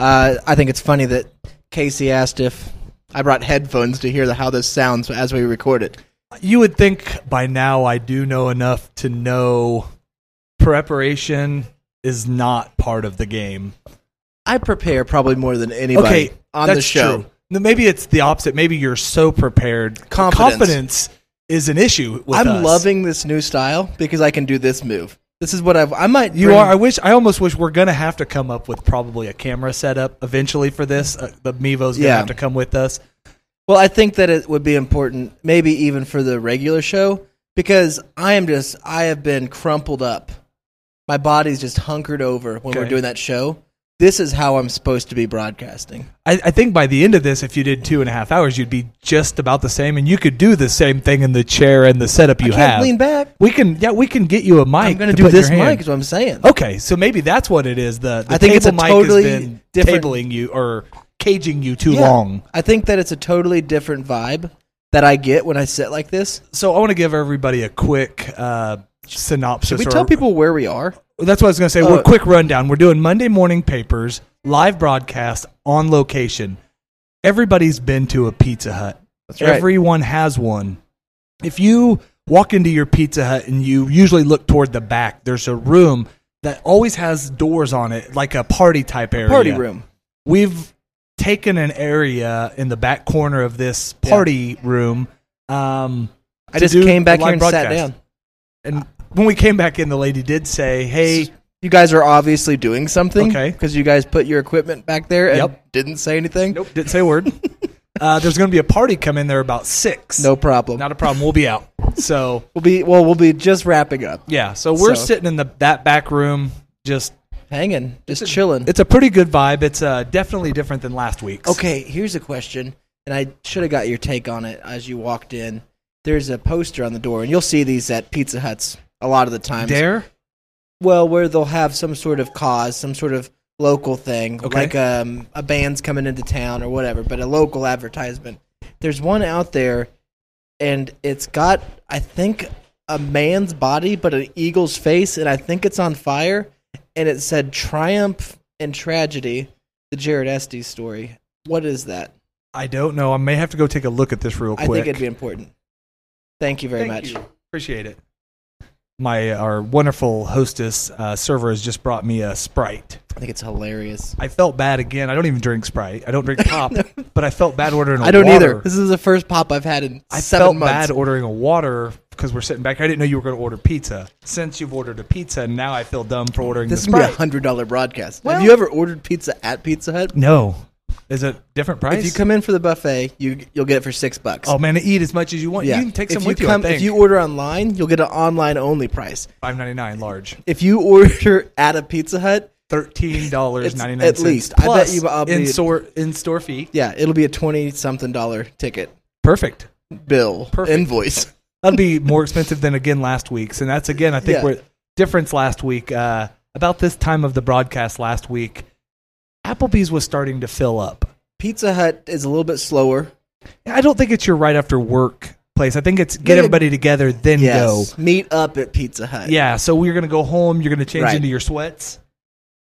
Uh, I think it's funny that Casey asked if I brought headphones to hear the, how this sounds as we record it. You would think by now I do know enough to know preparation is not part of the game. I prepare probably more than anybody okay, on that's the show. True. Maybe it's the opposite. Maybe you're so prepared. Confidence. Confidence is an issue with I'm us. loving this new style because I can do this move. This is what I've. I might. You bring- are. I wish. I almost wish we're gonna have to come up with probably a camera setup eventually for this. Uh, the Mevo's gonna Yeah. have to come with us. Well, I think that it would be important, maybe even for the regular show, because I am just. I have been crumpled up. My body's just hunkered over when we're doing that show. This is how I'm supposed to be broadcasting. I, I think by the end of this, if you did two and a half hours, you'd be just about the same, and you could do the same thing in the chair and the setup you have. lean back. We can. Yeah, we can get you a mic. I'm going to do this mic. Is what I'm saying. Okay, so maybe that's what it is. The, the I think it's a mic totally has been different- tabling you or caging you too Yeah. long. I think that it's a totally different vibe that I get when I sit like this. So I want to give everybody a quick uh, synopsis. Should we or- tell people where we are? That's what I was going to say. Oh. We're quick rundown. We're doing Monday morning papers, live broadcast on location. Everybody's been to a Pizza Hut. That's right. Everyone has one. If you walk into your Pizza Hut and you usually look toward the back, there's a room that always has doors on it, like a party type area. Party room. We've taken an area in the back corner of this party room. Um, I just came back here and sat down. And when we came back in, the lady did say, "Hey, You guys are obviously doing something. Okay. Because you guys put your equipment back there and Yep. didn't say anything. Nope, didn't say a word. uh, there's going to be a party come in there about six. No problem. not a problem. We'll be out. So we'll be well. We'll be just wrapping up, yeah, so we're So- sitting in the that back room. Just hanging, just chilling. it's a pretty good vibe. It's uh, definitely different than last week's. Okay, here's a question, and I should have got your take on it as you walked in. There's a poster on the door, and you'll see these at Pizza Huts a lot of the times. Dare Well, where they'll have some sort of cause, some sort of local thing, Okay. like um, a band's coming into town or whatever, but a local advertisement. There's one out there, and it's got, I think, a man's body, but an eagle's face, and I think it's on fire. And it said "Triumph and Tragedy," the Jared Estes story. What is that? I don't know. I may have to go take a look at this real quick. I think it'd be important. Thank you very Thank much. you. Appreciate it. My our wonderful hostess uh, server has just brought me a Sprite. I think it's hilarious. I felt bad again. I don't even drink Sprite. I don't drink pop, but I felt bad ordering. I I don't either. This is the first pop I've had in I seven felt months. bad ordering a water because we're sitting back. here. I didn't know you were going to order pizza. Since you've ordered a pizza, now I feel dumb for ordering This the is gonna be a Sprite. hundred dollar broadcast. Well- Have you ever ordered pizza at Pizza Hut? no, is it different price? If you come in for the buffet, you you'll get it for six bucks. oh man, eat as much as you want. yeah. You can take if some you with you. come, think if you order online, you'll get an online only price. five ninety nine large, If you order at a Pizza Hut, thirteen dollars ninety nine at least. I bet you I'll in store in store fee. yeah, it'll be a twenty something dollar ticket Perfect. bill Perfect. invoice. That'd be more expensive than again last week's, and that's again I think Yeah. we're difference last week. Uh, about this time of the broadcast last week, Applebee's was starting to fill up. Pizza Hut is a little bit slower. I don't think it's your right after work place. I think it's get Yeah. everybody together then go. Meet up at Pizza Hut. Yeah, so we're gonna go home. You're gonna change Right. into your sweats.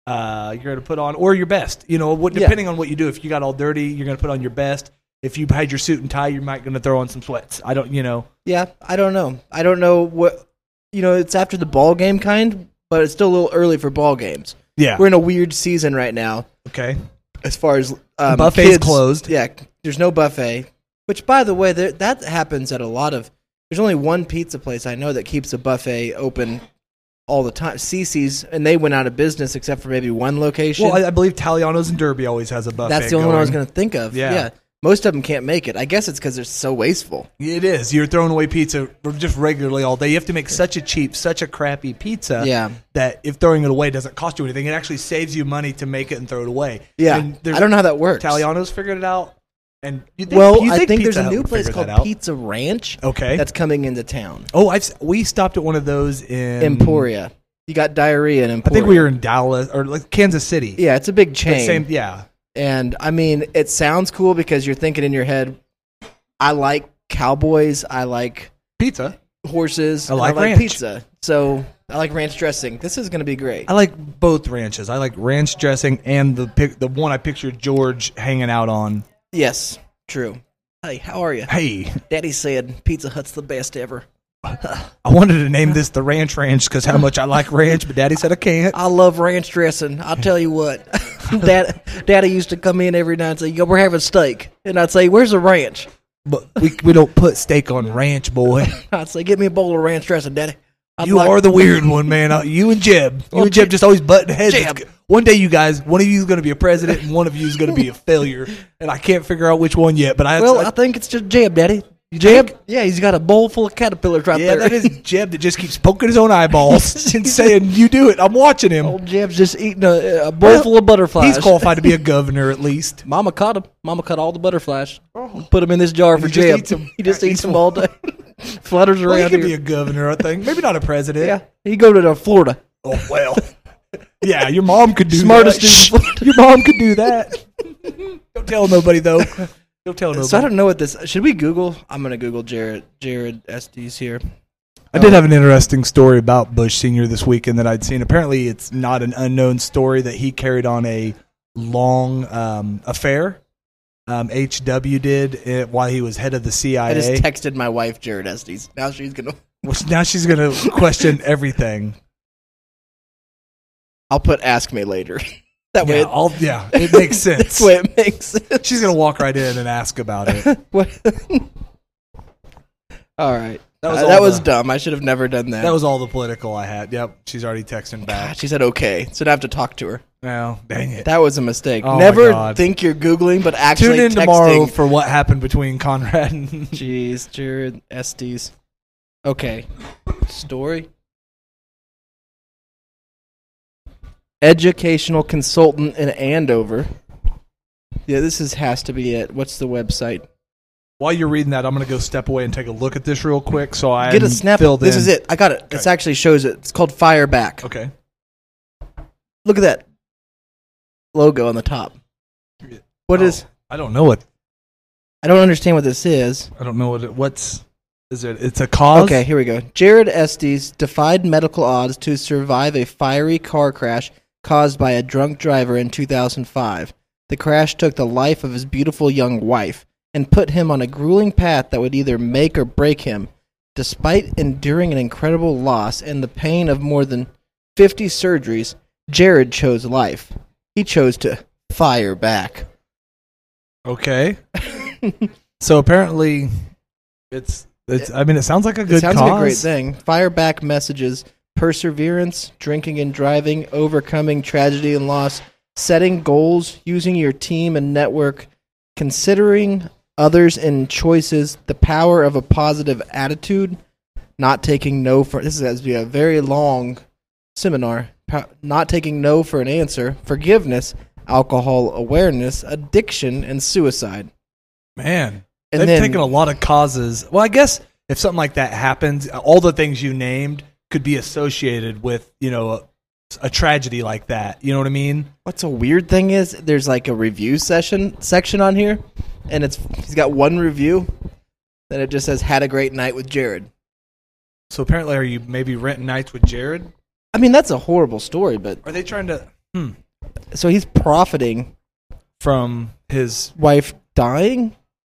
Uh, you're gonna put on or your best. You know, what, Yeah. depending on what you do. If you got all dirty, you're gonna put on your best. If you had your suit and tie, you might gonna throw on some sweats. I don't, you know. Yeah, I don't know. I don't know what you know. It's after the ball game kind, but it's still a little early for ball games. Yeah. We're in a weird season right now Okay. as far as um, Buffet's kids- closed. Yeah, there's no buffet. Which, by the way, there, that happens at a lot of. There's only one pizza place I know that keeps a buffet open all the time. Cicis, and they went out of business except for maybe one location. Well, I, I believe Taliano's and Derby always has a buffet. That's the only one I was going going to think of. Yeah. Yeah. Most of them can't make it. I guess it's because they're so wasteful. It is. You're throwing away pizza just regularly all day. You have to make such a cheap, such a crappy pizza. Yeah. That if throwing it away doesn't cost you anything, it actually saves you money to make it and throw it away. Yeah, And I don't know how that works. Italiano's figured it out. And you think, Well, you I think Pizza there's a new place called. Pizza Ranch. Okay. that's coming into town. oh, I've we stopped at one of those in Emporia. You got diarrhea in Emporia. I think we were in Dallas or like Kansas City. Yeah, it's a big chain. Same. Yeah. And I mean, it sounds cool because you're thinking in your head, I like cowboys. I like Pizza. horses. I like I like ranch. pizza. So I like ranch dressing. This is going to be great. I like both ranches. I like ranch dressing and the pic, the one I pictured George hanging out on. Yes, true. Hey, how are you? Hey, Daddy said Pizza Hut's the best ever. I wanted to name this the Ranch Ranch because how much I like ranch, but Daddy said I can't. I love ranch dressing. I'll tell you what. Dad, Daddy used to come in every night and say, Yo, we're having steak. And I'd say, Where's the ranch? But we we don't put steak on ranch, boy. I'd say, Get me a bowl of ranch dressing, Daddy. I'd You like- are the weird one, man. You and Jeb. You and Jeb Jeb- just always butting heads. Jeb. One day, you guys, one of you is going to be a president, and one of you is going to be a failure. And I can't figure out which one yet. But I, Well, I I think it's just Jeb, Daddy. Jeb? Yeah, he's got a bowl full of caterpillars right yeah, there. that is Jeb that just keeps poking his own eyeballs and saying, "You do it." I'm watching him. Old Jeb's just eating a, a bowl Well, full of butterflies. He's qualified to be a governor at least. Mama caught him. Mama caught all the butterflies. Oh. Put them in this jar for he Jeb. 'em. He just eats them all day. Flutters Well, he around could be a governor, I think. Maybe not a president. yeah, he go to Florida. Oh well. yeah, your mom could do Smartest that. in Shh, Florida. Your mom could do that. Don't tell nobody though. Don't tell nobody. So I don't know what this. Should we Google? I'm gonna Google Jared Jared Estes here. I did have an interesting story about Bush Senior this weekend that I'd seen. Apparently, it's not an unknown story that he carried on a long um, affair. Um, HW did it while he was head of the CIA. I just texted my wife Jared Estes. Now she's gonna. Which now she's going to question everything. I'll put ask me later. that way, Yeah, it, all, yeah, it makes sense. this way it makes sense. She's going to walk right in and ask about it. What? all right. That was Uh, that was the- dumb. I should have never done that. That was all the political I had. Yep, she's already texting God, back. she said okay, so I have to talk to her. Well, dang it. That was a mistake. Oh Never think you're googling, but actually Tune in texting. tomorrow for what happened between Conrad and Jeez, Jared Estes. Okay, story. Educational consultant in Andover. Yeah, this is has to be it. What's the website? While you're reading that, I'm going to go step away and take a look at this real quick. So I Get a snap. Filled This in. is it. I got it. This Okay. actually shows it. It's called Fireback. Okay. Look at that logo on the top. What Oh. is? I don't know what. I don't understand what this is. I don't know what. It, what's is it? It's a cause. Okay, here we go. Jared Estes defied medical odds to survive a fiery car crash caused by a drunk driver in 2005. The crash took the life of his beautiful young wife and put him on a grueling path that would either make or break him. Despite enduring an incredible loss and the pain of more than 50 surgeries, Jared chose life. He chose to fire back. Okay. So apparently, it's it's. I mean, it sounds like a good it sounds cause. like a great thing. Fire back messages perseverance, drinking and driving, overcoming tragedy and loss, setting goals, using your team and network, considering others and choices, the power of a positive attitude, not taking no for this has to be a very long seminar. Not taking no for an answer, forgiveness, alcohol awareness, addiction, and suicide. Man, And they've then taken a lot of causes. Well, I guess if something like that happens, all the things you named could be associated with you know a, a tragedy like that. You know what I mean? What's a weird thing is there's like a review session section on here, and it's he's got one review, then it just says had a great night with Jared. So apparently, are you maybe renting nights with Jared? I mean that's a horrible story, but Are they trying to hmm, so he's profiting from his? wife dying.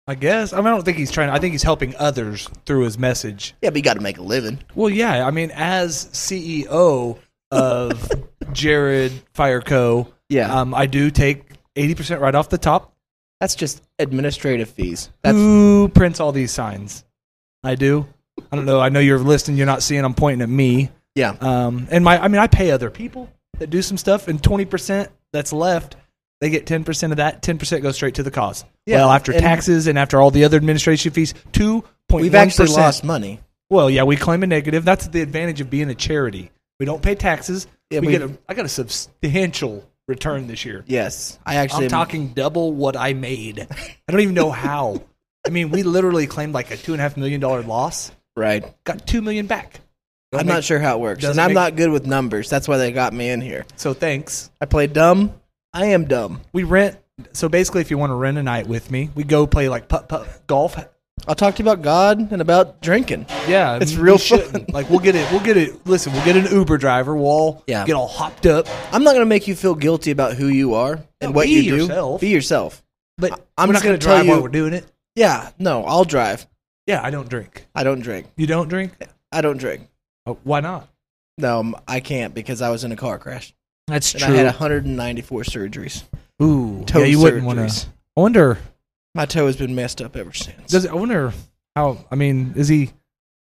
I guess I, mean, I don't think he's trying. I think he's helping others through his message. Yeah, but you got to make a living. Well, yeah. I mean, as CEO of Jared Fire Co., Yeah, um, I do take eighty percent right off the top. that's just administrative fees. That's Who prints all these signs? I do. I don't know. I know you're listening. You're not seeing. I'm pointing at me. yeah. Um, and my, I mean, I pay other people that do some stuff, and twenty percent that's left, they get ten percent of that. Ten percent goes straight to the cause. Yeah, well, after and- taxes and after all the other administration fees, two point We've actually lost money. Well, yeah, we claim a negative. That's the advantage of being a charity. We don't pay taxes. Yeah, we we- get a, I got a substantial return this year. Yes, I actually. I'm talking double what I made. I don't even know how. I mean, we literally claimed like a two and a half million dollar loss. right. Got two million back. I'm not sure how it works, and I'm make- not good with numbers. That's why they got me in here. So thanks. I play dumb. I am dumb. We rent. So basically, if you want to rent a night with me, we go play like putt putt golf. I'll talk to you about God and about drinking. Yeah, It's we real shouldn't. fun. Like we'll get it. We'll get it. Listen, we'll get an Uber driver. We'll all Yeah. get all hopped up. I'm not going to make you feel guilty about who you are and No, what be you do. yourself. Be yourself. But I'm we're not going gonna to tell drive while you- we're doing it. Yeah, no, I'll drive. Yeah, I don't drink. I don't drink. You don't drink? I don't drink. Oh, why not? No, m- I can't because I was in a car crash That's and I had 194 surgeries. Ooh, Toe yeah, you wouldn't want to. I wonder. My toe has been messed up ever since. Does I wonder how? I mean, is he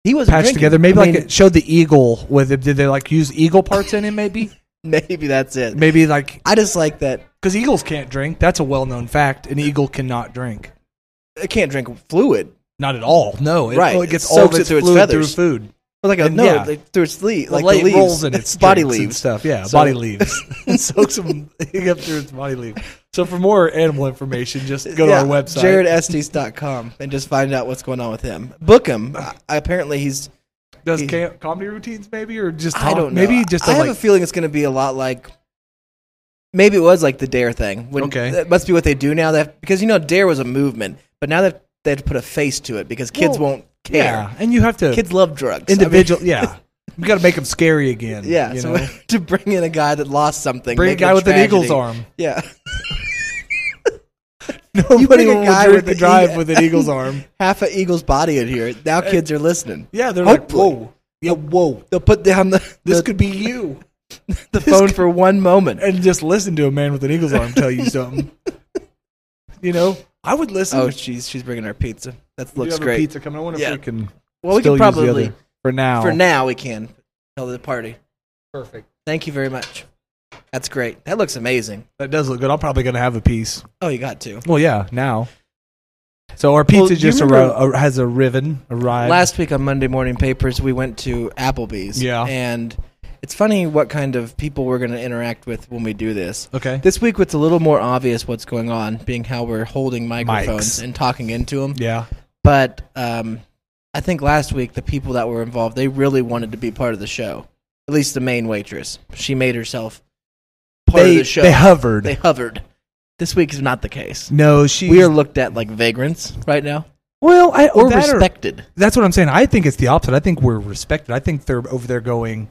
he was patched drinking. together? Maybe I like mean, it showed the eagle with it. Did they like use eagle parts in him? Maybe, maybe that's it. maybe like I just like that. because eagles can't drink. That's a well-known fact. An eagle cannot drink. It can't drink fluid. Not at all. No, it, Right. it It gets all it its through its fluid through food. But like a, And no, yeah. like through its leaves, The like the leaves, rolls in its body drinks and leaves. stuff. Yeah, So- body leaves. it soaks them up through its body leaves. So for more animal information, just go to our website. JaredEstes.com and just find out what's going on with him. Book him. I, apparently, he's. does he- ca- comedy routines maybe or just I don't know. maybe just I have like a feeling it's going to be a lot like. Maybe it was like the Dare thing. When, Okay. That must be what they do now. That because you know Dare was a movement, but now that they have to put a face to it because kids Well, won't care. yeah, and you have to Kids love drugs. I mean, individual. yeah, you got to make them scary again. yeah. you So know? to bring in a guy that lost something, bring a guy it with an eagle's arm. Yeah. Nobody bring a guy with the drive eagle- with an eagle's arm. half an eagle's body in here. Now uh, kids are listening. Yeah, they're Hopefully. like, whoa, yeah, whoa. They'll put down the This the, could be you, the phone for one moment. and just listen to a man with an eagle's arm tell you something. you know, I would listen. Oh, she's she's bringing our pizza. That We looks have a great. Pizza coming. I wonder Yeah. if we can. Well, we still can use the probably other for now. for now we can tell the party. perfect. Thank you very much. That's great. That looks amazing. That does look good. I'm probably gonna have a piece. Oh, you got to. Well, yeah, now. So our pizza do you just remember- arri- ar- has a ribbon arrived. Last week on Monday Morning Papers, we went to Applebee's. Yeah. And it's funny what kind of people we're going to interact with when we do this. okay. This week, it's a little more obvious what's going on, being how we're holding microphones Mics. and talking into them. Yeah. But um, I think last week the people that were involved they really wanted to be part of the show. At least the main waitress, she made herself part They of the show. they hovered. They hovered. This week is not the case. no, she. We are looked at like vagrants right now, well, I or that or- respected. that's what I'm saying. I think it's the opposite. I think we're respected. I think they're over there going,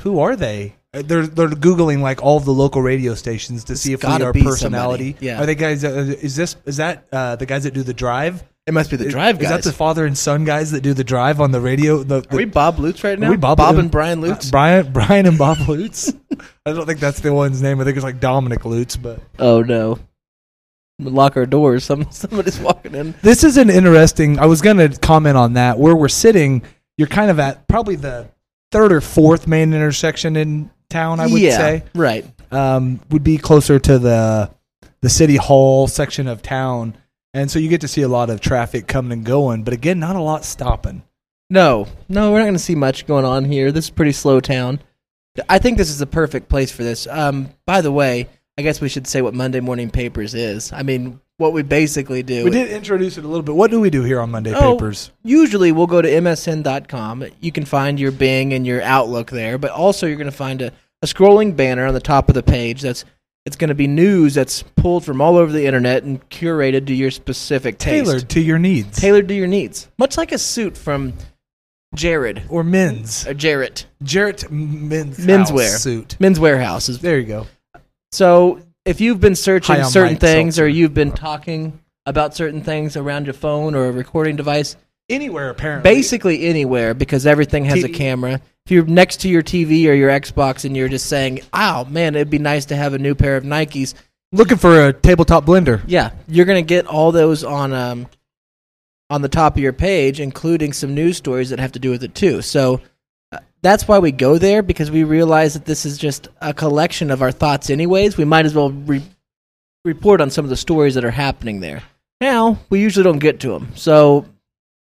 "Who are they?" Uh, They're they're googling like all the local radio stations to see if we are personality. somebody. Yeah. Are they guys? Uh, is this is that uh, the guys that do the drive? It must be the drive Is guys. that the father and son guys that do the drive on the radio? The, the are we Bob Lutz right now? we Bob- and Brian uh, Lutz. Brian Brian and Bob Lutz. I don't think that's the one's name. I think it's like Dominic Lutz, but oh no! Lock our doors. Some somebody's walking in. This is an interesting. I was going to comment on that. Where we're sitting, you're kind of at probably the third or fourth main intersection in town. I would yeah, say right. um, would be closer to the the city hall section of town, and so you get to see a lot of traffic coming and going. But again, not a lot stopping. No, no, we're not going to see much going on here. This is a pretty slow town. I think this is the perfect place for this. Um, by the way, I guess we should say what Monday Morning Papers is. I mean, what we basically do. We did introduce it a little bit. What do we do here on Monday Oh, Papers? Usually, we'll go to msn.com. You can find your Bing and your Outlook there, but also you're going to find a, a scrolling banner on the top of the page. That's it's going to be news that's pulled from all over the internet and curated to your specific taste, Tailored to your needs tailored to your needs, much like a suit from Jared or men's. or Jarrett. Jarrett men's Menswear. suit. Men's Wearhouse is There you go. so. If you've been searching certain Mike things, or you've been talking about certain things around your phone or a recording device, Anywhere apparently. basically anywhere because everything has a TV. camera. If you're next to your TV or your Xbox and you're just saying, "Oh man, it'd be nice to have a new pair of Nikes," Looking for a tabletop blender. yeah, you're gonna get all those on um on the top of your page, including some news stories that have to do with it too. So uh, that's why we go there because we realize that this is just a collection of our thoughts. Anyways, we might as well re- report on some of the stories that are happening there. Now we usually don't get to them, so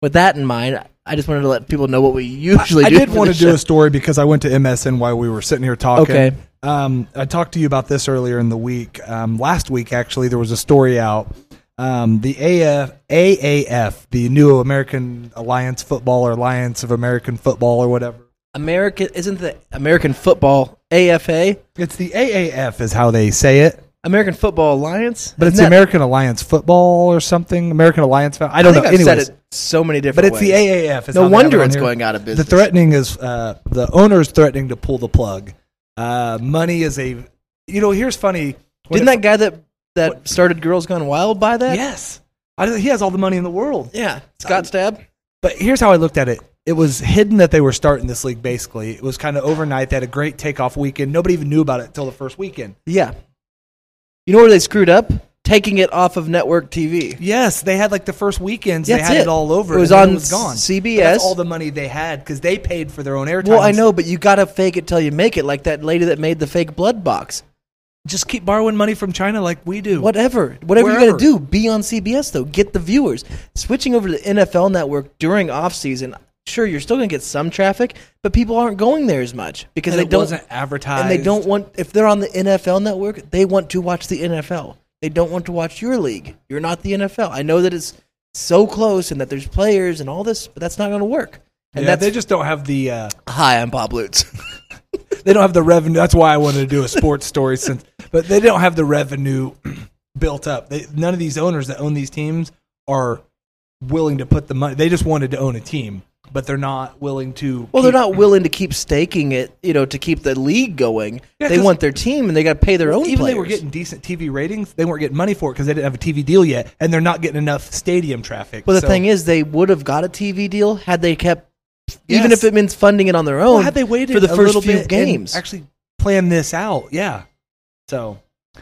with that in mind. I just wanted to let people know what we usually I do. I did want to do a story because I went to MSN while we were sitting here talking. Okay. Um, I talked to you about this earlier in the week. Um, last week, actually, there was a story out. Um, the AF, AAF, the new American Alliance Football or Alliance of American Football or whatever. American isn't the American football AFA? It's the AAF is how they say it. American Football Alliance. but it's Isn't the that- American Alliance Football or something. American Alliance. Fo- I don't I think know. I've Anyways, said it so many different. but different it's the ways. AAF. Is No how they have wonder it on it's here. going out of business. The threatening is uh, the owner is threatening to pull the plug. Uh, money is a. You know, here's funny. when Didn't it- that guy that that started Girls Gone Wild buy that? Yes. I, don't- he has all the money in the world. Yeah. Scott Stab. But here's how I looked at it. It was hidden that they were starting this league. Basically, it was kind of overnight. They had a great takeoff weekend. Nobody even knew about it until the first weekend. Yeah. You know where they screwed up? Taking it off of network TV. Yes, they had like the first weekends. That's they had it. it. all over. It was on it was gone. CBS. But that's all the money they had because they paid for their own airtime. Well, I know, but you gotta fake it till you make it, like that lady that made the fake blood box. Just keep borrowing money from China like we do. Whatever, whatever you gotta do, be on CBS though. Get the viewers. Switching over to the NFL Network during off season, sure, you're still gonna get some traffic, but people aren't going there as much because And they it don't wasn't advertised. and they don't want if they're on the NFL network, they want to watch the NFL. They don't want to watch your league. You're not the NFL. I know that it's so close and that there's players and all this, but that's not going to work. And Yeah, they just don't have the. Uh, hi. I'm Bob Lutz. they don't have the revenue. That's why I wanted to do a sports story since, but they don't have the revenue built up. They, none of these owners that own these teams are willing to put the money. They just wanted to own a team, but they're not willing to. well, they're not willing to keep staking it, you know, to keep the league going. Yeah, they want their team, and they got to pay their own. Even they were players. getting decent TV ratings, they weren't getting money for it because they didn't have a TV deal yet, and they're not getting enough stadium traffic. Well, the So- thing is, they would have got a TV deal had they kept, even if it means funding it on their own. well, had they waited for the first few games? and actually plan this out, yeah. So,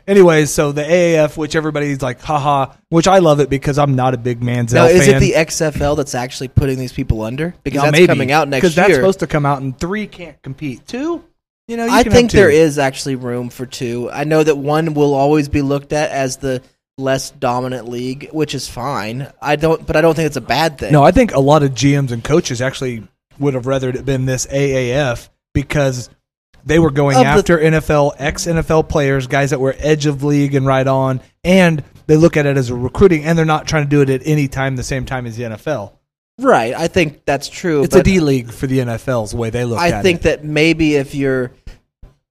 anyways, so the AAF, which everybody's like, haha, which I love it because I'm not a big Manziel now, is it the XFL that's actually putting these people under? Because Now, that's maybe, coming out next year. Because that's supposed to come out, and three can't compete. Two, you know, you I think there is actually room for two. I know that one will always be looked at as the less dominant league, which is fine. I don't, but I don't think it's a bad thing. No, I think a lot of GMs and coaches actually would have rather it been this AAF because they were going Of the- after NFL, ex NFL players, guys that were edge of league and right on, and they look at it as a recruiting, and they're not trying to do it at any time the same time as the NFL. right? I think that's true. It's a D league for the NFL, is the way they look at I it. think that maybe if you're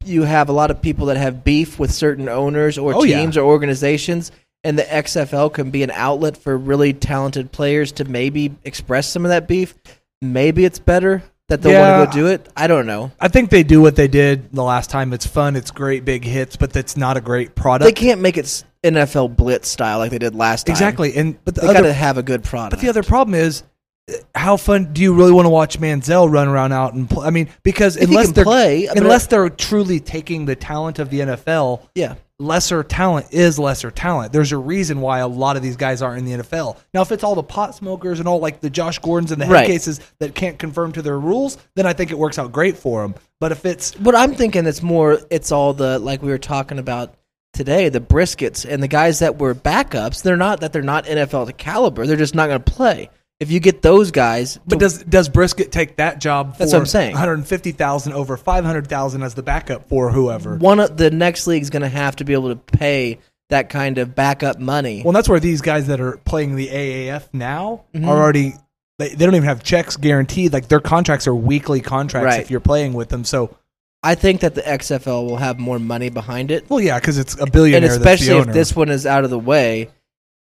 you have a lot of people that have beef with certain owners or Oh, yeah. teams or organizations and the XFL can be an outlet for really talented players to maybe express some of that beef. Maybe it's better that they'll Yeah. want to go do it. I don't know. I think they do what they did the last time. It's fun, it's great, big hits, but that's not a great product. They can't make it NFL blitz style like they did last time. exactly, and but the They got to have a good product. But the other problem is, uh, how fun do you really want to watch Manziel run around out and play? I mean, because If unless they're play, unless they're truly taking the talent of the NFL, yeah. Lesser talent is lesser talent. There's a reason why a lot of these guys aren't in the NFL. Now, if it's all the pot smokers and all like the Josh Gordons and the head Right. cases that can't conform to their rules, then I think it works out great for them. But if it's What I'm thinking, it's more. It's all the like we were talking about today, the briskets and the guys that were backups. They're not that they're not NFL caliber. They're just not going to play. If you get those guys, But does does Brissett take that job? For That's what I'm saying. 150,000 over 500,000 as the backup for whoever. one of the next league's going to have to be able to pay that kind of backup money. Well, that's where these guys that are playing the AAF now Mhm. are already. They, they don't even have checks guaranteed. Like their contracts are weekly contracts Right. if you're playing with them. So, I think that the XFL will have more money behind it, well, yeah, because it's a and billionaire. that's the especially if this one is out of the way.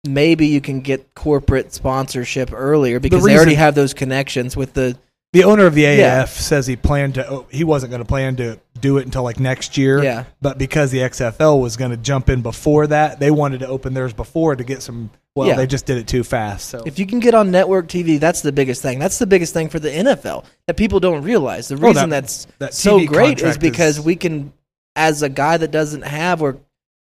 Maybe you can get corporate sponsorship earlier because they reason- already have those connections with the the owner of the AAF Yeah. says he planned to. Oh, he wasn't going to plan to do it until like next year. Yeah. But because the XFL was going to jump in before that, they wanted to open theirs before to get some. Well, Yeah. they just did it too fast. So If you can get on network TV, that's the biggest thing. That's the biggest thing for the NFL that people don't realize. The reason that- that's that so great is because is- we can, as a guy that doesn't have or,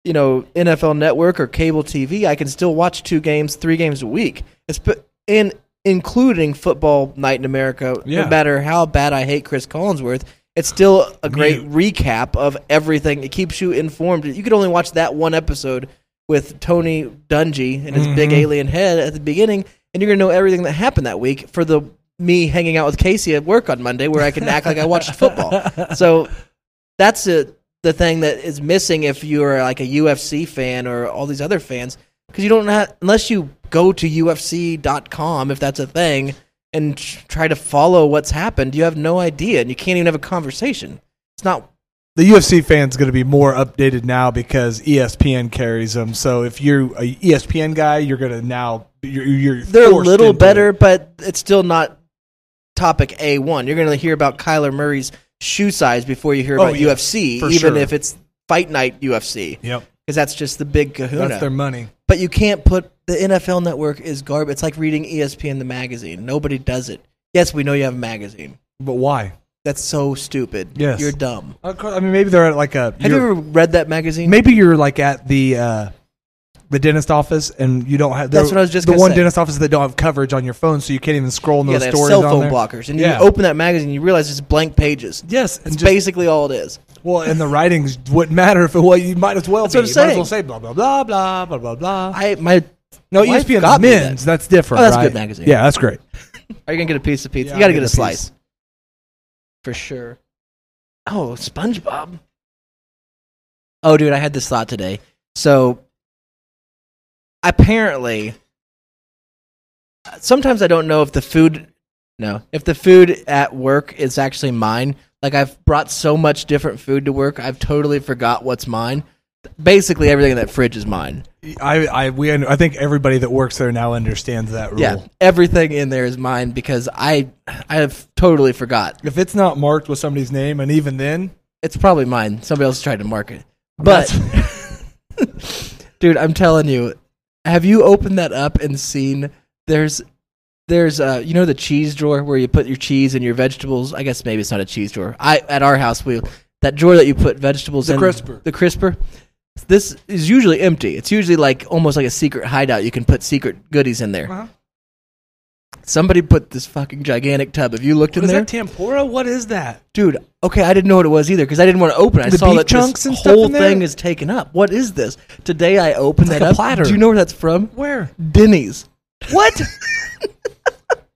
you know, NFL Network or cable TV, I can still watch two games, three games a week. It's in including football night in America. Yeah. No matter how bad I hate Chris Collinsworth, it's still a great recap of everything. It keeps you informed. You could only watch that one episode with Tony Dungy and his big Mhm. alien head at the beginning, and you're gonna know everything that happened that week for the me hanging out with Casey at work on Monday, where I can act like I watched football. So that's a, the thing that is missing if you're like a UFC fan or all these other fans, because you don't have unless you go to UFC.com if that's a thing and try to follow what's happened. You have no idea, and you can't even have a conversation. It's not the UFC fan's going to be more updated now because ESPN carries them. So if you're a ESPN guy, you're going to now you're, you're They're a little better, it. but it's still not topic A one. You're going to hear about Kyler Murray's shoe size before you hear Oh, about yeah, UFC, even sure. if it's Fight Night UFC, Yep, because that's just the big Kahuna. that's their money. but you can't put the NFL Network is garbage. It's like reading ESPN the magazine. Nobody does it. Yes, we know you have a magazine. But why? That's so stupid. Yes. you're dumb. I mean, maybe they're at like a. Have you ever read that magazine? maybe you're like at the uh, the dentist office and you don't have. That's what I was just the one say. dentist office that don't have coverage on your phone, so you can't even scroll in yeah, those they have stories cell on phone there. blockers, and Yeah. you open that magazine, you realize it's blank pages. Yes, and It's just, basically all it is. well, and the writings wouldn't matter if it was. You might as well. That's be. what I'm You might as well say blah blah blah blah blah blah blah. I my no, wife ESPN got me men's. That's different. Oh, that's a right? good magazine. Yeah, that's great. Are you gonna get a piece of pizza? Yeah, you got to I'll get a get a slice piece. for sure. Oh, SpongeBob. Oh, dude, I had this thought today. So, apparently, sometimes I don't know if the food, no, if the food at work is actually mine. Like I've brought so much different food to work, I've totally forgot what's mine. Basically, everything in that fridge is mine. I I we I think everybody that works there now understands that rule. Yeah, everything in there is mine because I I have totally forgot. If it's not marked with somebody's name, and even then, It's probably mine. Somebody else tried to mark it. But dude, I'm telling you, have you opened that up and seen there's there's uh you know the cheese drawer where you put your cheese and your vegetables? I guess maybe it's not a cheese drawer. I at our house we that drawer that you put vegetables in The in crisper. The crisper. This is usually empty. It's usually like almost like a secret hideout. You can put secret goodies in there. Uh-huh. Somebody put this fucking gigantic tub. Have you looked What in is there? that tempura? What is that? Dude, okay, I didn't know what it was either because I didn't want to open it. I The saw that chunks this and stuff whole in there? thing is taken up. What is this? Today I opened It's that like up. platter. Do you know where that's from? Where? Denny's. What?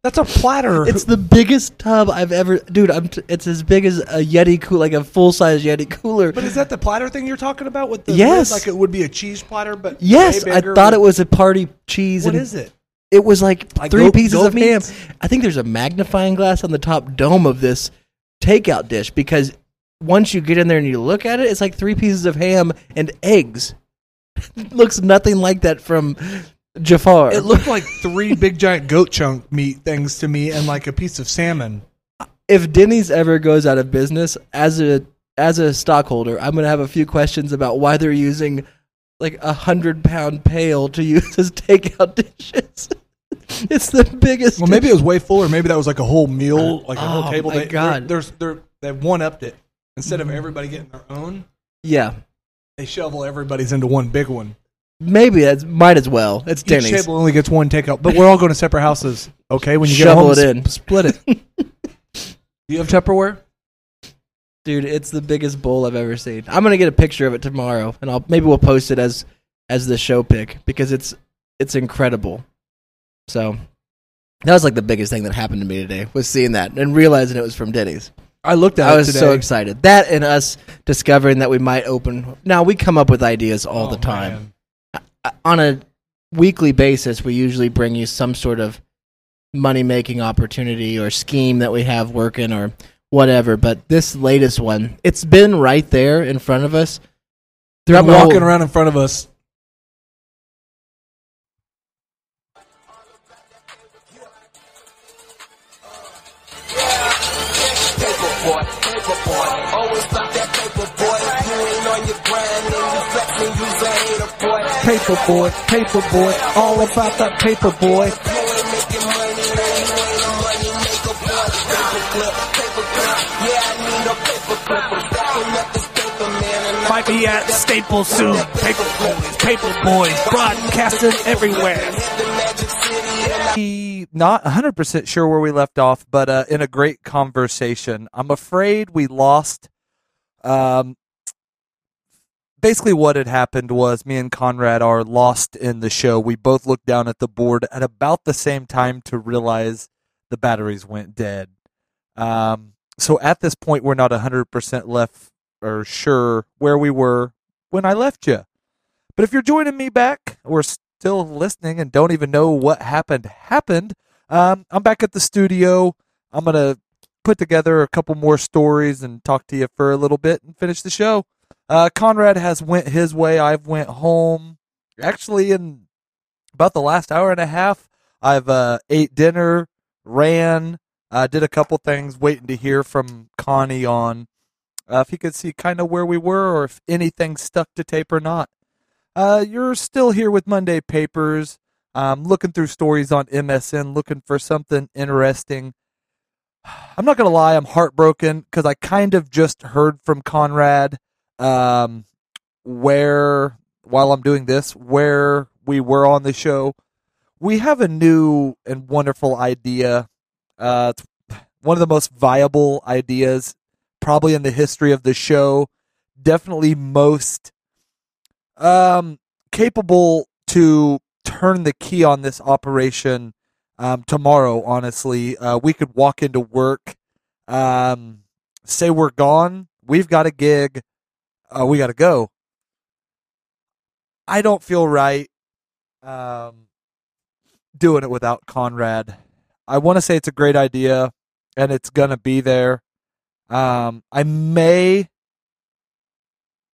That's a platter. It's the biggest tub I've ever. Dude, I'm. T- it's as big as a Yeti cooler, like a full size Yeti cooler. but is that the platter thing you're talking about with the Yes. lid? like it would be a cheese platter, but yes, I thought it was a party cheese. What and is it? It was like, Like three goat- pieces goat of ham. I think there's a magnifying glass on the top dome of this takeout dish because once you get in there and you look at it, it's like three pieces of ham and eggs. Looks nothing like that from Jafar. It looked like three big giant goat chunk meat things to me, and like a piece of salmon. if Denny's ever goes out of business as a as a stockholder, I'm gonna have a few questions about why they're using like a hundred pound pail to use as takeout dishes. it's the biggest. Well, maybe it was way fuller. Maybe that was like a whole meal, uh, like a Oh, whole table. my They, God. they're, there's they're they've one upped it. Instead of mm-hmm. everybody getting their own, yeah. they shovel everybody's into one big one. Maybe that's might as well. It's Each Denny's. table only gets one takeout, but we're all going to separate houses. Okay, when you Shovel get home, it in. s- split it. Do you have Tupperware? Dude, it's the biggest bowl I've ever seen. I'm gonna get a picture of it tomorrow, and I'll maybe we'll post it as as the show pick because it's it's incredible. So that was like the biggest thing that happened to me today was seeing that and realizing it was from Denny's. I looked at it, I was so excited. That and us discovering that we might open. Now we come up with ideas all Oh, the time. Uh, on a weekly basis. We usually bring you some sort of money making opportunity or scheme that we have working or whatever. But this latest one, it's been right there in front of us. They're throughout walking whole- around in front of us. paper boy, paper boy. Always stop Might be at Staples soon. Paper boys, paper boys, broadcasting everywhere. Not 100% sure where we left off, but uh, in a great conversation. I'm afraid we lost. Um, basically, what had happened was me and Conrad are lost in the show. We both looked down at the board at about the same time to realize the batteries went dead. Um, so at this point, we're not 100% left or sure where we were when I left you. But if you're joining me back, we're still listening and don't even know what happened happened. Um, I'm back at the studio. I'm gonna put together a couple more stories and talk to you for a little bit and finish the show. Uh, Conrad has went his way. I've went home. Actually, in about the last hour and a half, I've uh, ate dinner, ran, uh, did a couple things, waiting to hear from Connie on uh, if he could see kind of where we were or if anything stuck to tape or not. Uh, you're still here with Monday Papers. Um, looking through stories on MSN, looking for something interesting. I'm not gonna lie, I'm heartbroken because I kind of just heard from Conrad um, where while I'm doing this, where we were on the show. We have a new and wonderful idea. Uh, it's one of the most viable ideas probably in the history of the show. Definitely most um, capable to turn the key on this operation um, tomorrow. Honestly, uh, we could walk into work, um, say we're gone, we've got a gig, uh, we got to go. I don't feel right um, doing it without Conrad. I want to say it's a great idea, and it's gonna be there. Um, I may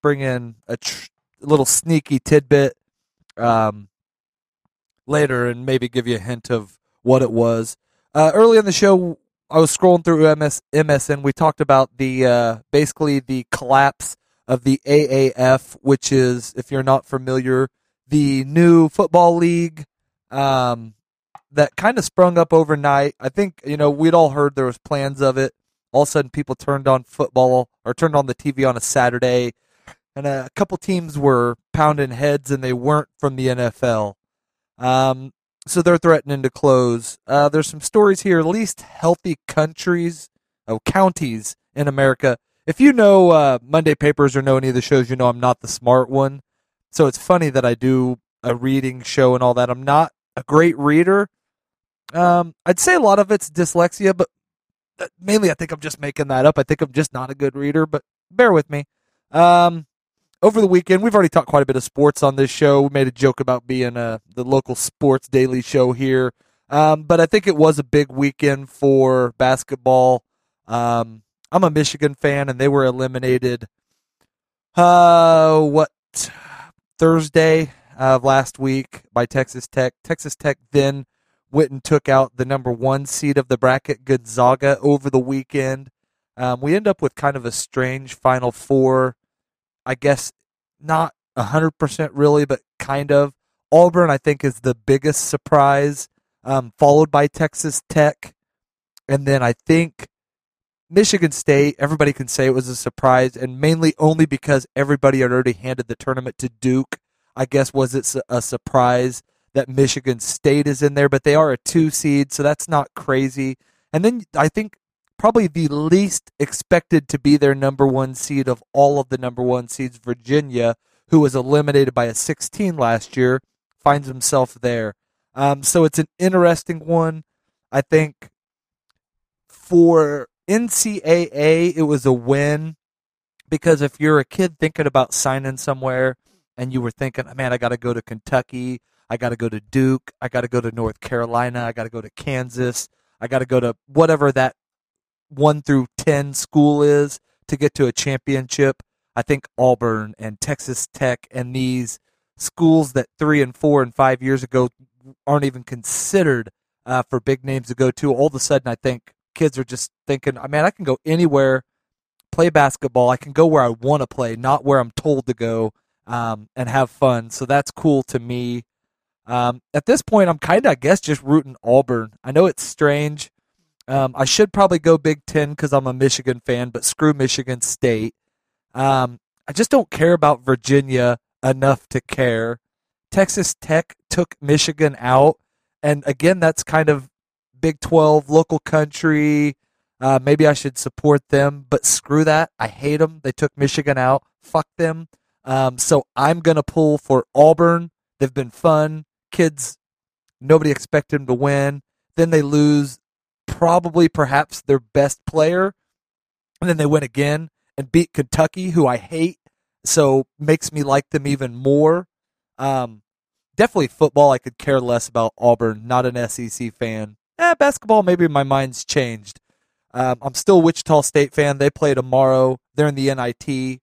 bring in a tr- little sneaky tidbit um, later and maybe give you a hint of what it was. Uh, early in the show, I was scrolling through MS, MSN. We talked about the uh, basically the collapse of the AAF, which is, if you're not familiar, the new football league um, that kind of sprung up overnight. I think you know we'd all heard there was plans of it. All of a sudden, people turned on football or turned on the TV on a Saturday, and a couple teams were pounding heads, and they weren't from the NFL. Um, so they're threatening to close. Uh, there's some stories here. At least healthy countries, oh counties in America. If you know uh, Monday papers or know any of the shows, you know I'm not the smart one. So it's funny that I do a reading show and all that. I'm not a great reader. Um, I'd say a lot of it's dyslexia, but uh, mainly I think I'm just making that up. I think I'm just not a good reader, but bear with me. Um, over the weekend, we've already talked quite a bit of sports on this show. We made a joke about being uh, the local sports daily show here. Um, but I think it was a big weekend for basketball. Um, I'm a Michigan fan, and they were eliminated. Uh, what Thursday of last week by Texas Tech. Texas Tech then went and took out the number one seed of the bracket, Gonzaga, over the weekend. Um, we end up with kind of a strange Final Four. I guess not 100% really, but kind of. Auburn, I think, is the biggest surprise, um, followed by Texas Tech. And then I think Michigan State, everybody can say it was a surprise, and mainly only because everybody had already handed the tournament to Duke. I guess was it a surprise that Michigan State is in there, but they are a two seed, so that's not crazy. And then I think probably the least expected to be their number one seed of all of the number one seeds, Virginia, who was eliminated by a 16 last year, finds himself there. Um, so it's an interesting one. I think for NCAA, it was a win because if you're a kid thinking about signing somewhere and you were thinking, man, I got to go to Kentucky, I got to go to Duke, I got to go to North Carolina, I got to go to Kansas, I got to go to whatever that one through 10 school is to get to a championship. I think Auburn and Texas Tech and these schools that three and four and five years ago aren't even considered uh, for big names to go to. All of a sudden, I think kids are just thinking, I mean, I can go anywhere, play basketball. I can go where I want to play, not where I'm told to go, um, and have fun. So that's cool to me. Um, at this point, I'm kind of, I guess, just rooting Auburn. I know it's strange. Um, I should probably go Big Ten because I'm a Michigan fan, but screw Michigan State. Um, I just don't care about Virginia enough to care. Texas Tech took Michigan out, and again, that's kind of Big 12, local country. Uh, maybe I should support them, but screw that. I hate them. They took Michigan out. Fuck them. Um, so I'm going to pull for Auburn. They've been fun. Kids, nobody expected them to win. Then they lose probably perhaps their best player. And then they win again and beat Kentucky, who I hate. So makes me like them even more. Um, definitely football. I could care less about Auburn. Not an SEC fan. Eh, basketball. Maybe my mind's changed. Um, I'm still Wichita State fan. They play tomorrow. They're in the NIT.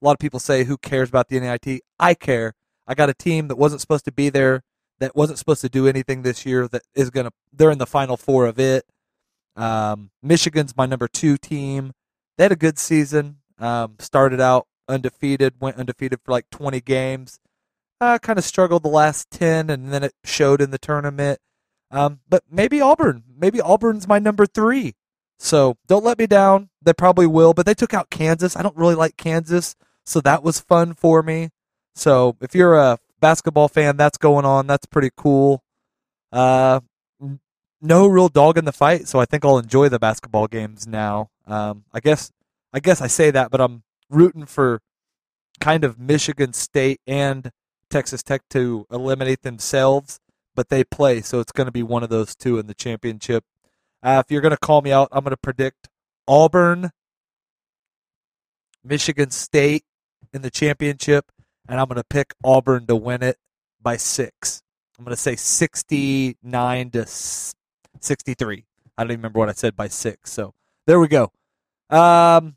A lot of people say, "Who cares about the NIT?" I care. I got a team that wasn't supposed to be there, that wasn't supposed to do anything this year. That is gonna. They're in the Final Four of it. Um, Michigan's my number two team. They had a good season. Um, started out undefeated, went undefeated for like 20 games. Uh, kind of struggled the last 10, and then it showed in the tournament. Um, but maybe Auburn. Maybe Auburn's my number three. So don't let me down. They probably will, but they took out Kansas. I don't really like Kansas, so that was fun for me. So if you're a basketball fan, that's going on. That's pretty cool. Uh, no real dog in the fight, so I think I'll enjoy the basketball games now. Um, I guess I guess I say that, but I'm rooting for kind of Michigan State and Texas Tech to eliminate themselves, but they play, so it's going to be one of those two in the championship. Uh, if you're going to call me out, I'm going to predict Auburn, Michigan State in the championship, and I'm going to pick Auburn to win it by six. I'm going to say 69 to 63. I don't even remember what I said by six. So there we go. Um,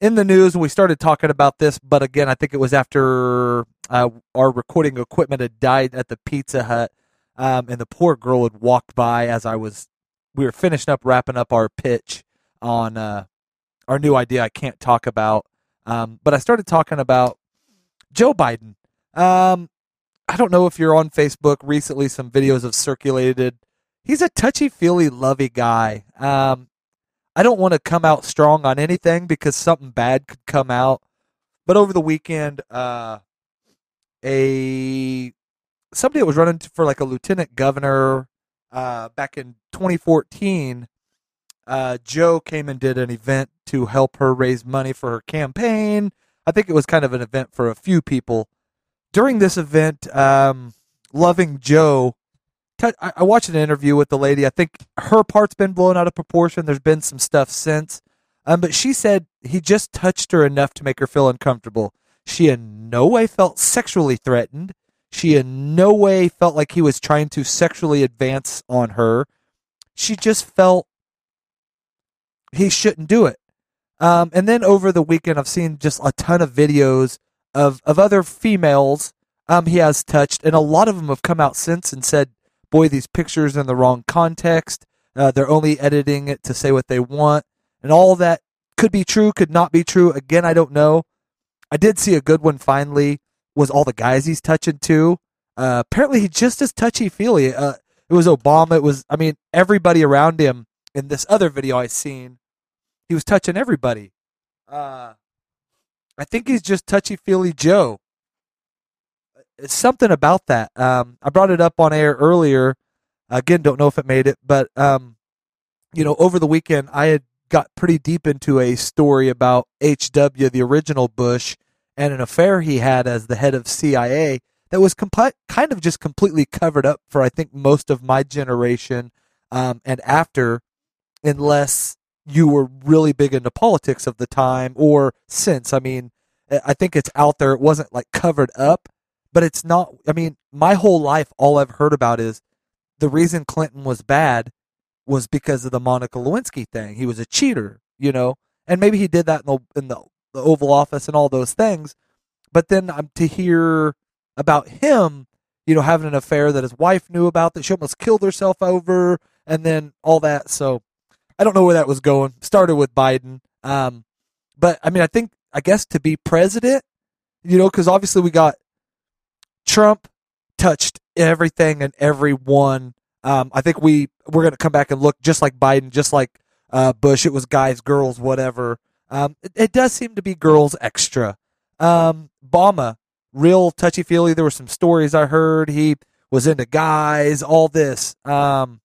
in the news, we started talking about this, but again, I think it was after uh, our recording equipment had died at the Pizza Hut, um, and the poor girl had walked by as I was. We were finishing up, wrapping up our pitch on uh, our new idea. I can't talk about, um, but I started talking about Joe Biden. Um, I don't know if you're on Facebook. Recently, some videos have circulated. He's a touchy feely, lovey guy. Um, I don't want to come out strong on anything because something bad could come out. But over the weekend, uh, a somebody that was running for like a lieutenant governor uh, back in 2014, uh, Joe came and did an event to help her raise money for her campaign. I think it was kind of an event for a few people. During this event, um, Loving Joe I watched an interview with the lady. I think her part's been blown out of proportion. There's been some stuff since. Um, but she said he just touched her enough to make her feel uncomfortable. She in no way felt sexually threatened. She in no way felt like he was trying to sexually advance on her. She just felt he shouldn't do it. Um, and then over the weekend, I've seen just a ton of videos of, of other females um, he has touched, and a lot of them have come out since and said, boy, these pictures in the wrong context. Uh, they're only editing it to say what they want. And all that could be true, could not be true. Again, I don't know. I did see a good one finally, was all the guys he's touching too. Uh, apparently, he's just as touchy feely. Uh, it was Obama. It was, I mean, everybody around him in this other video I seen, he was touching everybody. Uh, I think he's just touchy feely Joe. It's something about that. Um, I brought it up on air earlier. Again, don't know if it made it, but um, you know, over the weekend I had got pretty deep into a story about H.W. the original Bush and an affair he had as the head of CIA that was kind of just completely covered up for I think most of my generation um, and after, unless you were really big into politics of the time or since. I mean, I think it's out there. It wasn't like covered up, but it's not. I mean, my whole life, all I've heard about is the reason Clinton was bad was because of the Monica Lewinsky thing. He was a cheater, you know, and maybe he did that in the in the, the Oval Office and all those things. But then um, to hear about him, you know, having an affair that his wife knew about that she almost killed herself over, and then all that. So I don't know where that was going. Started with Biden, um, but I mean, I think I guess to be president, you know, because obviously we got Trump touched everything and everyone. Um, I think we we're gonna come back and look just like Biden, just like uh, Bush. It was guys, girls, whatever. Um, it, it does seem to be girls extra. Um, Obama, real touchy feely. There were some stories I heard. He was into guys, all this. Um,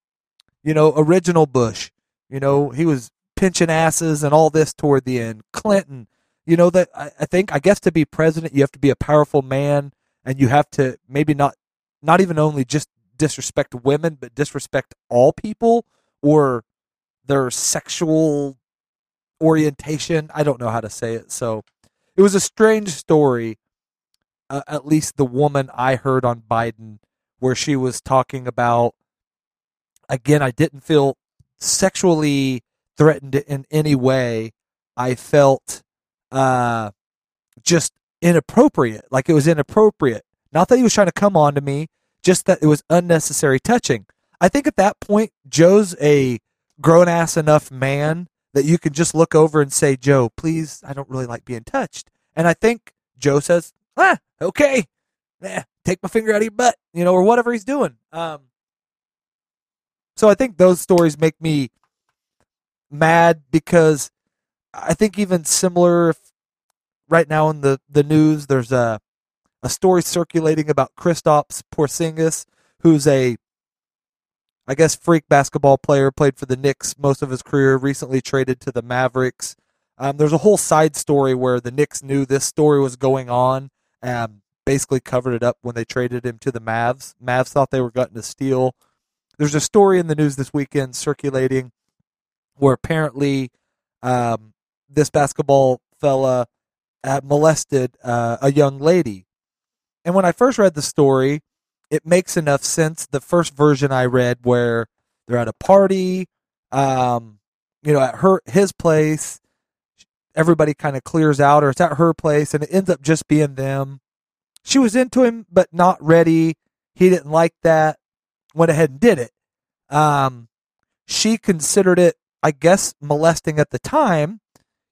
you know, original Bush. You know, he was pinching asses and all this toward the end. Clinton. You know that I, I think I guess to be president you have to be a powerful man and you have to maybe not not even only just disrespect women but disrespect all people or their sexual orientation. I don't know how to say it. So it was a strange story. Uh, at least the woman I heard on Biden, where she was talking about. Again, I didn't feel sexually threatened in any way, I felt uh, just inappropriate. Like it was inappropriate. Not that he was trying to come on to me, just that it was unnecessary touching. I think at that point, Joe's a grown ass enough man that you can just look over and say, Joe, please, I don't really like being touched. And I think Joe says, ah, okay, yeah, take my finger out of your butt, you know, or whatever he's doing. Um, so I think those stories make me mad because I think even similar right now in the, the news, there's a, a story circulating about Kristaps Porzingis, who's a I guess freak basketball player, played for the Knicks most of his career, recently traded to the Mavericks. Um, there's a whole side story where the Knicks knew this story was going on and basically covered it up when they traded him to the Mavs. Mavs thought they were getting a steal. There's a story in the news this weekend circulating where apparently um, this basketball fella uh, molested uh, a young lady. And when I first read the story, it makes enough sense. The first version I read where they're at a party, um, you know, at her his place, everybody kind of clears out, or it's at her place, and it ends up just being them. She was into him, but not ready. He didn't like that. Went ahead and did it. Um, she considered it, I guess, molesting at the time,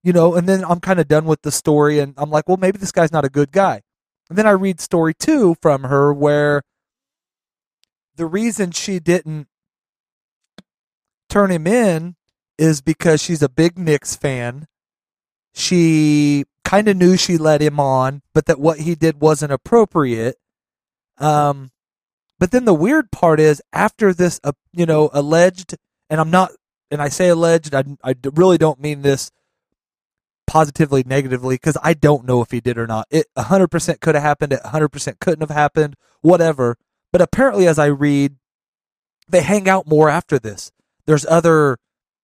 you know. And then I'm kind of done with the story, and I'm like, well, maybe this guy's not a good guy. And then I read story two from her where the reason she didn't turn him in is because she's a big Knicks fan. She kind of knew she let him on, but that what he did wasn't appropriate. Um, but then the weird part is after this, uh, you know, alleged, and I'm not, and I say alleged, I, I really don't mean this positively, negatively, because I don't know if he did or not. It 100% could have happened. It 100% couldn't have happened. Whatever. But apparently, as I read, they hang out more after this. There's other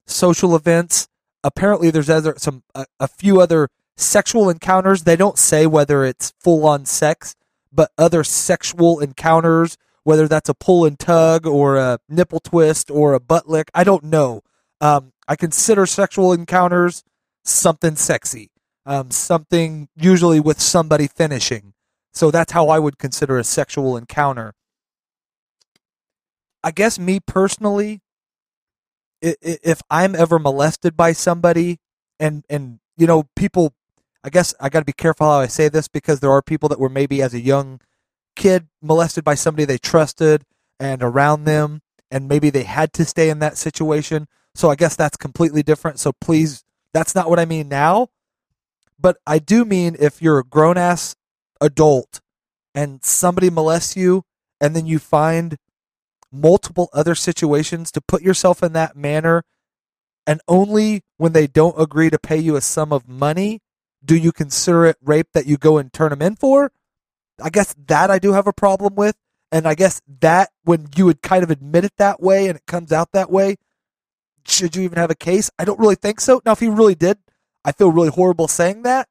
social events. Apparently, there's other some a, a few other sexual encounters. They don't say whether it's full on sex, but other sexual encounters, whether that's a pull and tug or a nipple twist or a butt lick. I don't know. Um, I consider sexual encounters something sexy, um, something usually with somebody finishing. So that's how I would consider a sexual encounter. I guess me personally, if I'm ever molested by somebody, and and you know people, I guess I got to be careful how I say this because there are people that were maybe as a young kid molested by somebody they trusted and around them, and maybe they had to stay in that situation. So I guess that's completely different. So please, that's not what I mean now. But I do mean if you're a grown ass adult and somebody molests you, and then you find multiple other situations to put yourself in that manner and only when they don't agree to pay you a sum of money do you consider it rape that you go and turn them in for i guess that i do have a problem with and i guess that when you would kind of admit it that way and it comes out that way should you even have a case i don't really think so now if you really did i feel really horrible saying that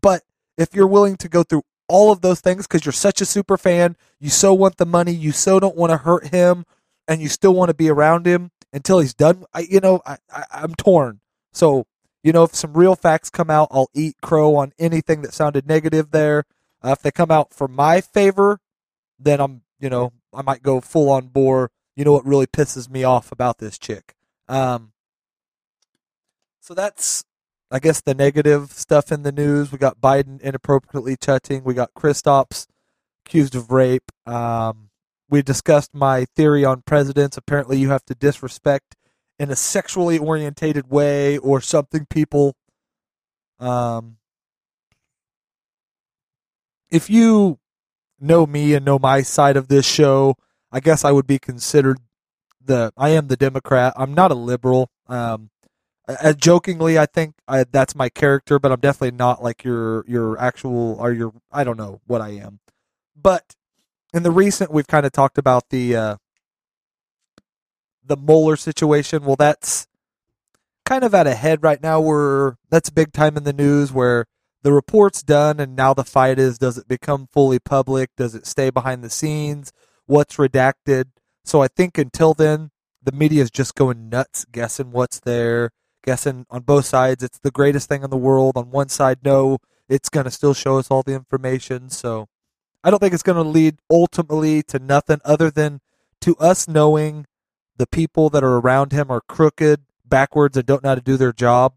but if you're willing to go through all of those things because you're such a super fan. You so want the money. You so don't want to hurt him, and you still want to be around him until he's done. I, you know, I, I, I'm torn. So, you know, if some real facts come out, I'll eat crow on anything that sounded negative there. Uh, if they come out for my favor, then I'm, you know, I might go full on bore. You know what really pisses me off about this chick? Um, so that's I guess the negative stuff in the news. We got Biden inappropriately touching. We got Kristaps accused of rape. Um, we discussed my theory on presidents. Apparently, you have to disrespect in a sexually orientated way or something. People, um, if you know me and know my side of this show, I guess I would be considered the. I am the Democrat. I'm not a liberal. Um, jokingly, I think I, that's my character, but I'm definitely not like your your actual or your I don't know what I am. But in the recent, we've kind of talked about the uh, the Mueller situation. Well, that's kind of at a head right now. Where that's big time in the news. Where the report's done, and now the fight is: does it become fully public? Does it stay behind the scenes? What's redacted? So I think until then, the media is just going nuts guessing what's there guessing on both sides. It's the greatest thing in the world. On one side, no, it's going to still show us all the information. So I don't think it's going to lead ultimately to nothing other than to us knowing the people that are around him are crooked, backwards, and don't know how to do their job.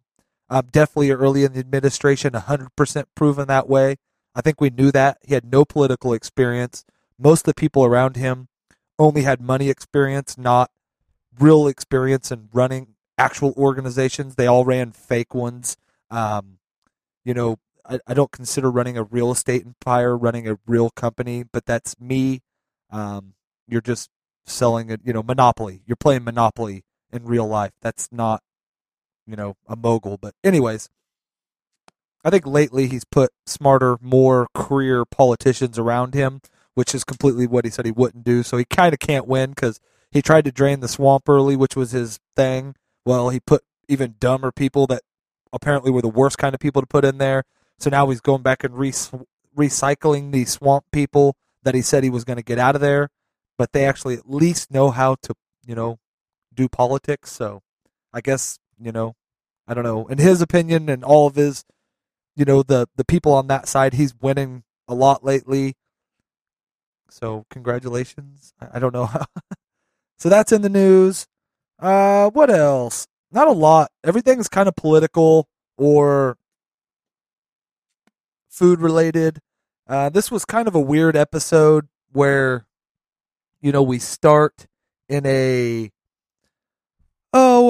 Um, definitely early in the administration, 100% proven that way. I think we knew that. He had no political experience. Most of the people around him only had money experience, not real experience in running actual organizations. They all ran fake ones. Um, you know, I, I don't consider running a real estate empire, running a real company, but that's me. Um, you're just selling it, you know, monopoly. You're playing monopoly in real life. That's not, you know, a mogul. But anyways, I think lately he's put smarter, more career politicians around him, which is completely what he said he wouldn't do. So he kind of can't win because he tried to drain the swamp early, which was his thing. Well, he put even dumber people that apparently were the worst kind of people to put in there. So now he's going back and re- recycling the swamp people that he said he was going to get out of there, but they actually at least know how to, you know, do politics. So I guess, you know, I don't know. In his opinion and all of his, you know, the the people on that side, he's winning a lot lately. So congratulations. I, don't know how. so that's in the news. Uh, what else? Not a lot. Everything's kind of political or food related. Uh, this was kind of a weird episode where, you know, we start in a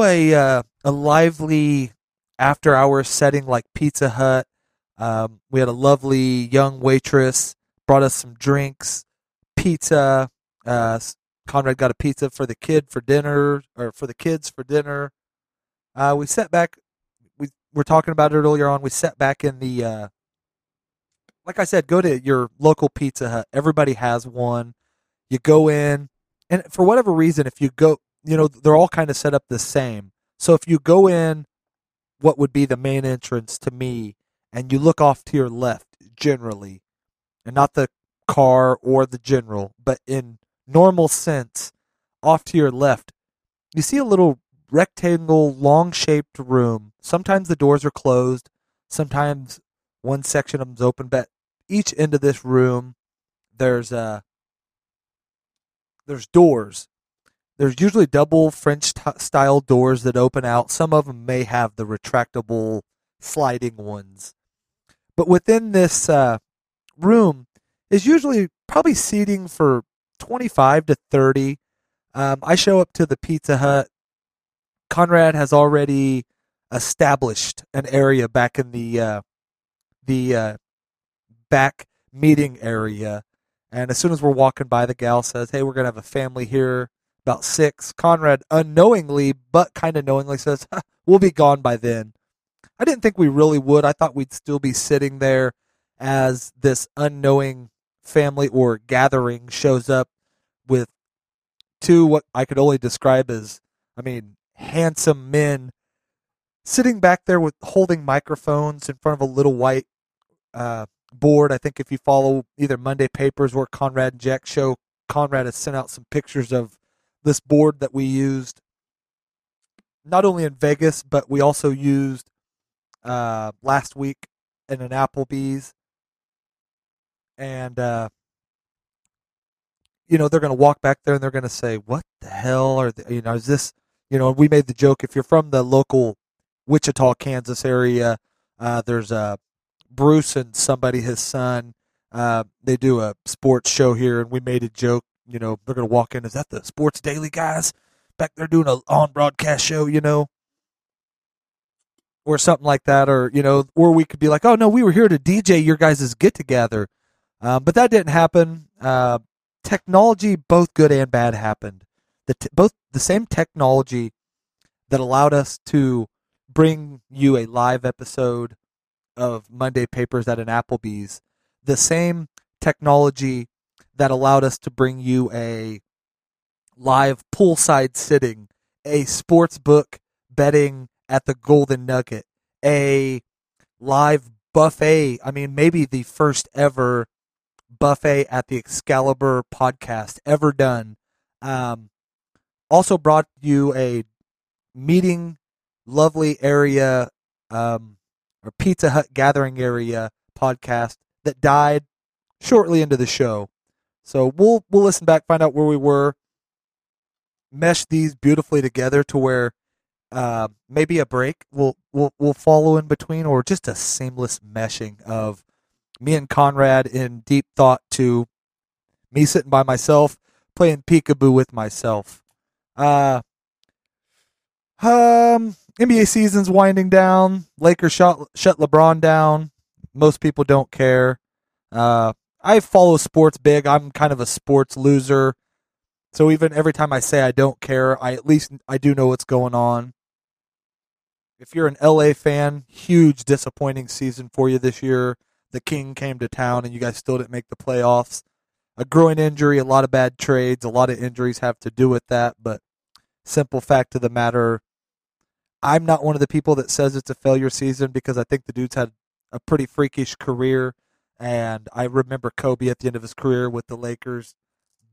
a uh, a lively after hours setting like Pizza Hut. Um, we had a lovely young waitress brought us some drinks, pizza. Uh, Conrad got a pizza for the kid for dinner or for the kids for dinner. Uh, we sat back. We were talking about it earlier on. We sat back in the uh, like I said, go to your local Pizza Hut. Everybody has one. You go in, and for whatever reason, if you go, you know, they're all kind of set up the same. So if you go in, what would be the main entrance to me, and you look off to your left, generally, and not the car or the general, but in normal sense, off to your left, you see a little rectangle, long shaped room. Sometimes the doors are closed, sometimes one section of them's open, but each end of this room, there's uh, there's doors. There's usually double French t- style doors that open out. Some of them may have the retractable sliding ones. But within this uh, room is usually probably seating for 25 to 30. Um, I show up to the Pizza Hut. Conrad has already established an area back in the uh, the uh, back meeting area. And as soon as we're walking by, the gal says, Hey, we're going to have a family here, about six. Conrad unknowingly, but kind of knowingly says, We'll be gone by then. I didn't think we really would. I thought we'd still be sitting there as this unknowing family or gathering shows up with two what I could only describe as, I mean, handsome men sitting back there with holding microphones in front of a little white uh, board. I think if you follow either Monday Papers or Conrad and Jack show, Conrad has sent out some pictures of this board that we used not only in Vegas, but we also used uh, last week in an Applebee's. And, uh, you know, they're going to walk back there and they're going to say, what the hell are, the, you know, is this, you know, we made the joke if you're from the local Wichita, Kansas area, uh, there's a Bruce and somebody, his son, uh, they do a sports show here, and we made a joke. You know, they're gonna walk in. Is that the Sports Daily guys back there doing a on broadcast show? You know, or something like that, or you know, or we could be like, oh no, we were here to DJ your guys' get together, um, but that didn't happen. Uh, technology, both good and bad, happened. The t- both the same technology that allowed us to bring you a live episode of Monday Papers at an Applebee's, the same technology that allowed us to bring you a live poolside sitting, a sports book betting at the Golden Nugget, a live buffet. I mean, maybe the first ever buffet at the Excalibur podcast ever done. Um, also brought you a meeting lovely area um, or Pizza Hut gathering area podcast that died shortly into the show. So we'll we'll listen back, find out where we were, mesh these beautifully together to where uh, maybe a break will will will follow in between, or just a seamless meshing of me and Conrad in deep thought to me sitting by myself playing peekaboo with myself. Uh, um, NBA season's winding down. Lakers shut shut LeBron down. Most people don't care. Uh, I follow sports big. I'm kind of a sports loser. So even every time I say I don't care, I at least I do know what's going on. If you're an LA fan, huge disappointing season for you this year. The King came to town and you guys still didn't make the playoffs. A groin injury, a lot of bad trades, a lot of injuries have to do with that, but simple fact of the matter, I'm not one of the people that says it's a failure season because I think the dude's had a pretty freakish career and I remember Kobe at the end of his career with the Lakers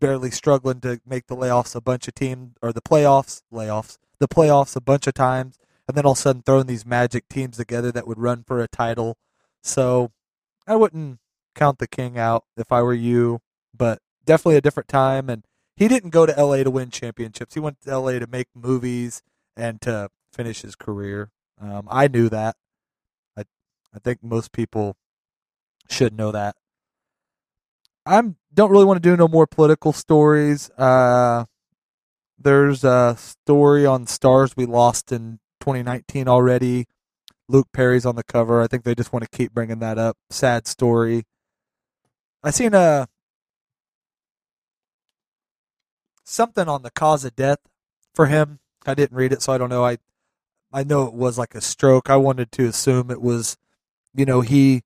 barely struggling to make the layoffs a bunch of teams or the playoffs, layoffs, the playoffs a bunch of times, and then all of a sudden throwing these magic teams together that would run for a title. So I wouldn't count the king out if I were you, but definitely a different time. And he didn't go to LA to win championships. He went to LA to make movies and to finish his career. Um, I knew that. I I think most people should know that. I don't really want to do no more political stories. Uh, there's a story on stars we lost in 2019 already. Luke Perry's on the cover. I think they just want to keep bringing that up. Sad story. I seen a something on the cause of death for him. I didn't read it, so I don't know. I I know it was like a stroke. I wanted to assume it was, you know, he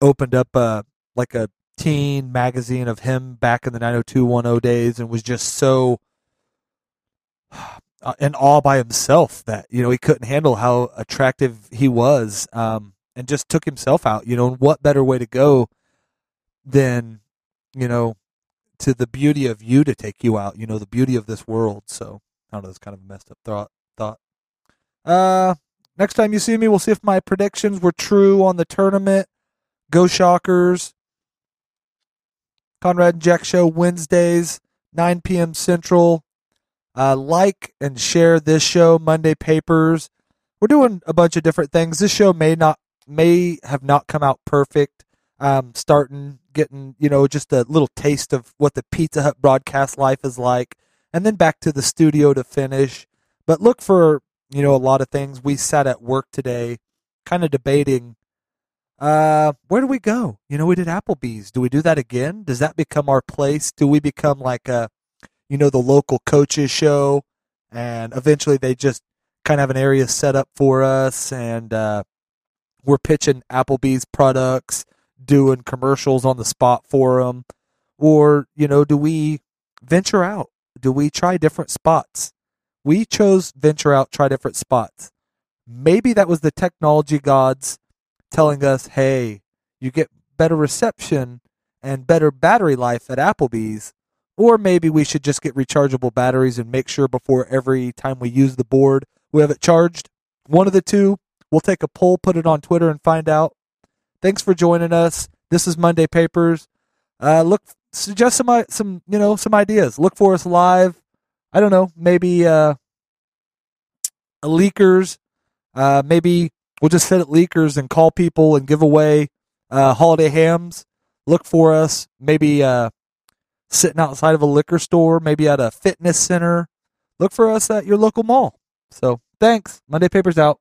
opened up a like a teen magazine of him back in the 90210 days and was just so uh, in awe by himself that you know he couldn't handle how attractive he was um, and just took himself out you know and what better way to go than you know to the beauty of you to take you out you know the beauty of this world. So i don't know it's kind of a messed up thought thought. Uh next time you see me we'll see if my predictions were true on the tournament Go Shockers. Conrad and Jack Show Wednesdays, 9 p.m. Central. Uh, like and share this show, Monday Papers. We're doing a bunch of different things. This show may not may have not come out perfect. Um, starting getting you know just a little taste of what the Pizza Hut broadcast life is like, and then back to the studio to finish. But look for you know a lot of things. We sat at work today, kind of debating uh, where do we go? You know, we did Applebee's. Do we do that again? Does that become our place? Do we become like a, you know, the local coaches show, and eventually they just kind of have an area set up for us, and uh, we're pitching Applebee's products, doing commercials on the spot for them, or you know, do we venture out? Do we try different spots? We chose venture out, try different spots. Maybe that was the technology gods telling us, hey, you get better reception and better battery life at Applebee's. Or maybe we should just get rechargeable batteries and make sure before every time we use the board we have it charged. One of the two. We'll take a poll, put it on Twitter, and find out. Thanks for joining us. This is Monday Papers. Uh, look, suggest some some you know some ideas. Look for us live. I don't know, maybe uh, leakers, uh, maybe We'll just sit at Leakers and call people and give away uh, holiday hams. Look for us, maybe uh, sitting outside of a liquor store, maybe at a fitness center. Look for us at your local mall. So thanks. Monday Papers out.